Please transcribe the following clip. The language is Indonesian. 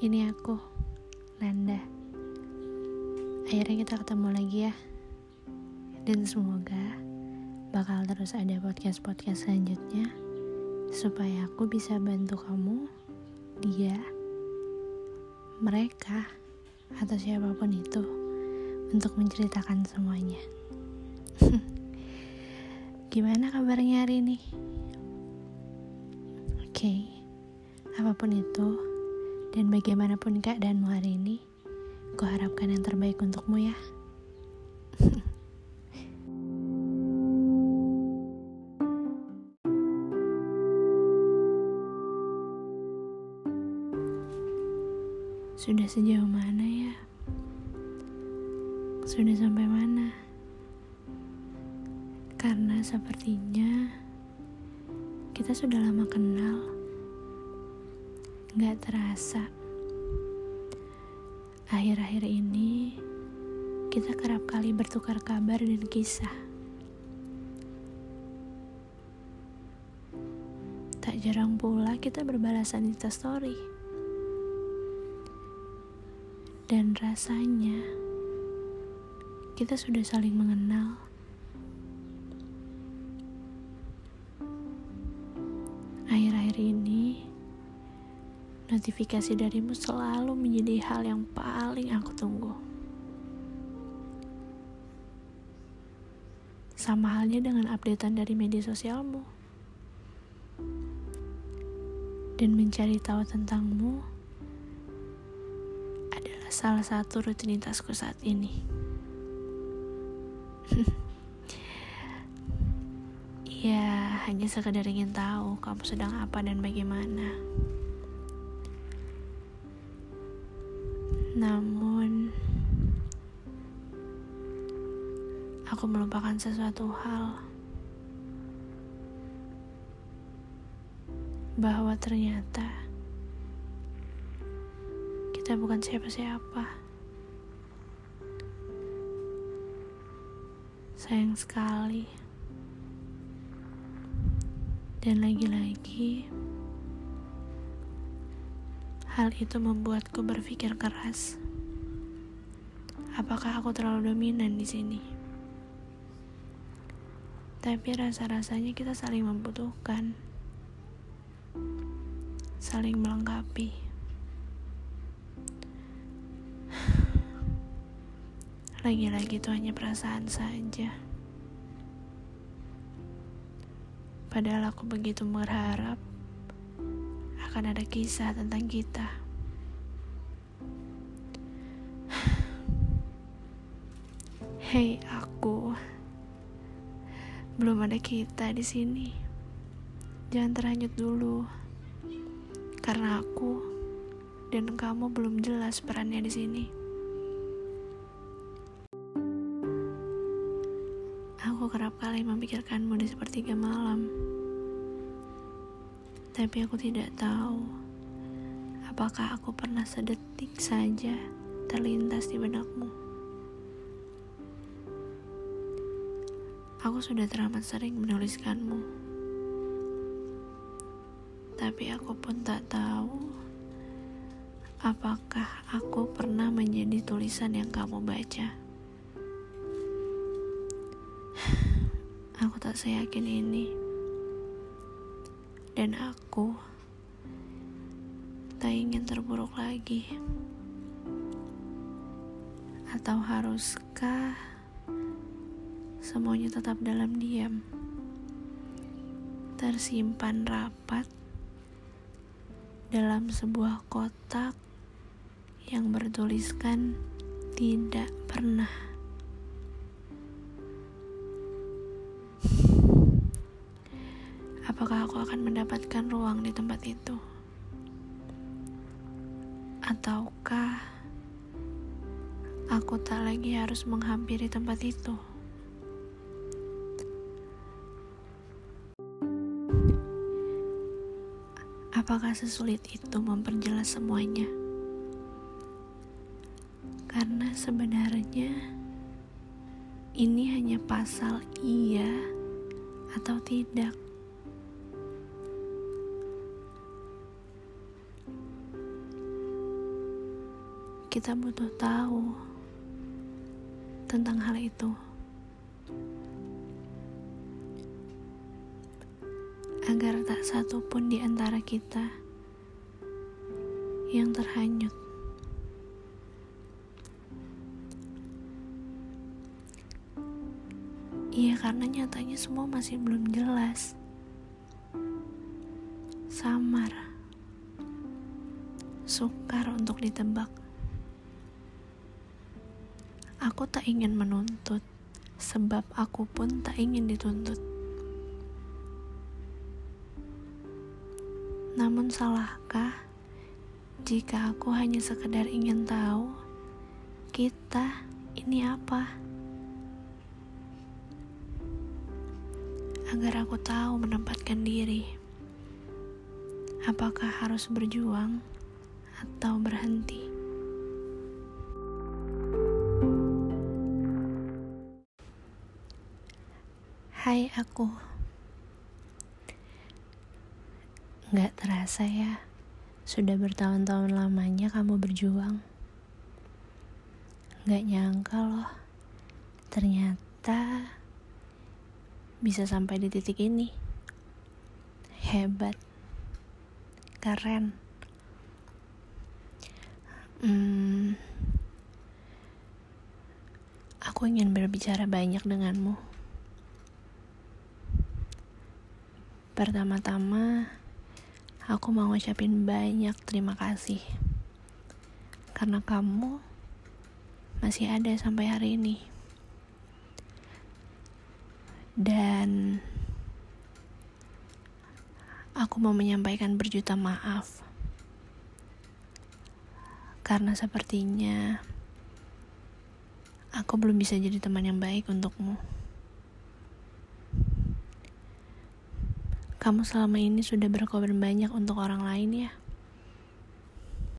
Ini aku, Nanda. Akhirnya kita ketemu lagi ya. Dan semoga bakal terus ada podcast-podcast selanjutnya supaya aku bisa bantu kamu, dia, mereka, atau siapa pun itu untuk menceritakan semuanya. Gimana kabarnya hari ini? Oke, okay. apa pun itu, dan bagaimanapun keadaanmu hari ini, kuharapkan yang terbaik untukmu ya. Sudah sejauh mana ya? Sudah sampai mana? Karena sepertinya kita sudah lama kenal Gak terasa. Akhir-akhir ini, kita kerap kali bertukar kabar dan kisah. Tak jarang pula kita berbalasan Insta story. Dan rasanya, kita sudah saling mengenal. Akhir-akhir ini, notifikasi darimu selalu menjadi hal yang paling aku tunggu. Sama halnya dengan updatean dari media sosialmu. Dan mencari tahu tentangmu adalah salah satu rutinitasku saat ini. ya, hanya sekedar ingin tahu kamu sedang apa dan bagaimana. Namun, aku melupakan sesuatu hal bahwa ternyata kita bukan siapa-siapa. Sayang sekali, dan lagi-lagi. Hal itu membuatku berpikir keras. Apakah aku terlalu dominan di sini? Tapi rasa-rasanya kita saling membutuhkan, saling melengkapi. Lagi-lagi itu hanya perasaan saja. Padahal aku begitu berharap akan ada kisah tentang kita. Hei aku, belum ada kita di sini. Jangan terhanyut dulu, karena aku dan kamu belum jelas perannya di sini. Aku kerap kali memikirkanmu di sepertiga malam tapi aku tidak tahu apakah aku pernah sedetik saja terlintas di benakmu. Aku sudah teramat sering menuliskanmu, tapi aku pun tak tahu apakah aku pernah menjadi tulisan yang kamu baca. Aku tak seyakin ini dan aku tak ingin terburuk lagi. Atau haruskah semuanya tetap dalam diam, tersimpan rapat dalam sebuah kotak yang bertuliskan tidak pernah. Apakah aku akan mendapatkan ruang di tempat itu? Ataukah aku tak lagi harus menghampiri tempat itu? Apakah sesulit itu memperjelas semuanya? Karena sebenarnya ini hanya pasal iya atau tidak. Kita butuh tahu tentang hal itu. Agar tak satu pun di antara kita yang terhanyut. Iya, karena nyatanya semua masih belum jelas. Samar. Sukar untuk ditebak. Aku tak ingin menuntut, sebab aku pun tak ingin dituntut. Namun salahkah jika aku hanya sekedar ingin tahu kita ini apa? agar aku tahu menempatkan diri. Apakah harus berjuang atau berhenti? Hai aku Gak terasa ya Sudah bertahun-tahun lamanya kamu berjuang Gak nyangka loh Ternyata bisa sampai di titik ini. Hebat. Keren. Hmm, aku ingin berbicara banyak denganmu. Pertama-tama, aku mau ngucapin banyak terima kasih. Karena kamu masih ada sampai hari ini dan aku mau menyampaikan berjuta maaf karena sepertinya aku belum bisa jadi teman yang baik untukmu. Kamu selama ini sudah berkorban banyak untuk orang lain ya.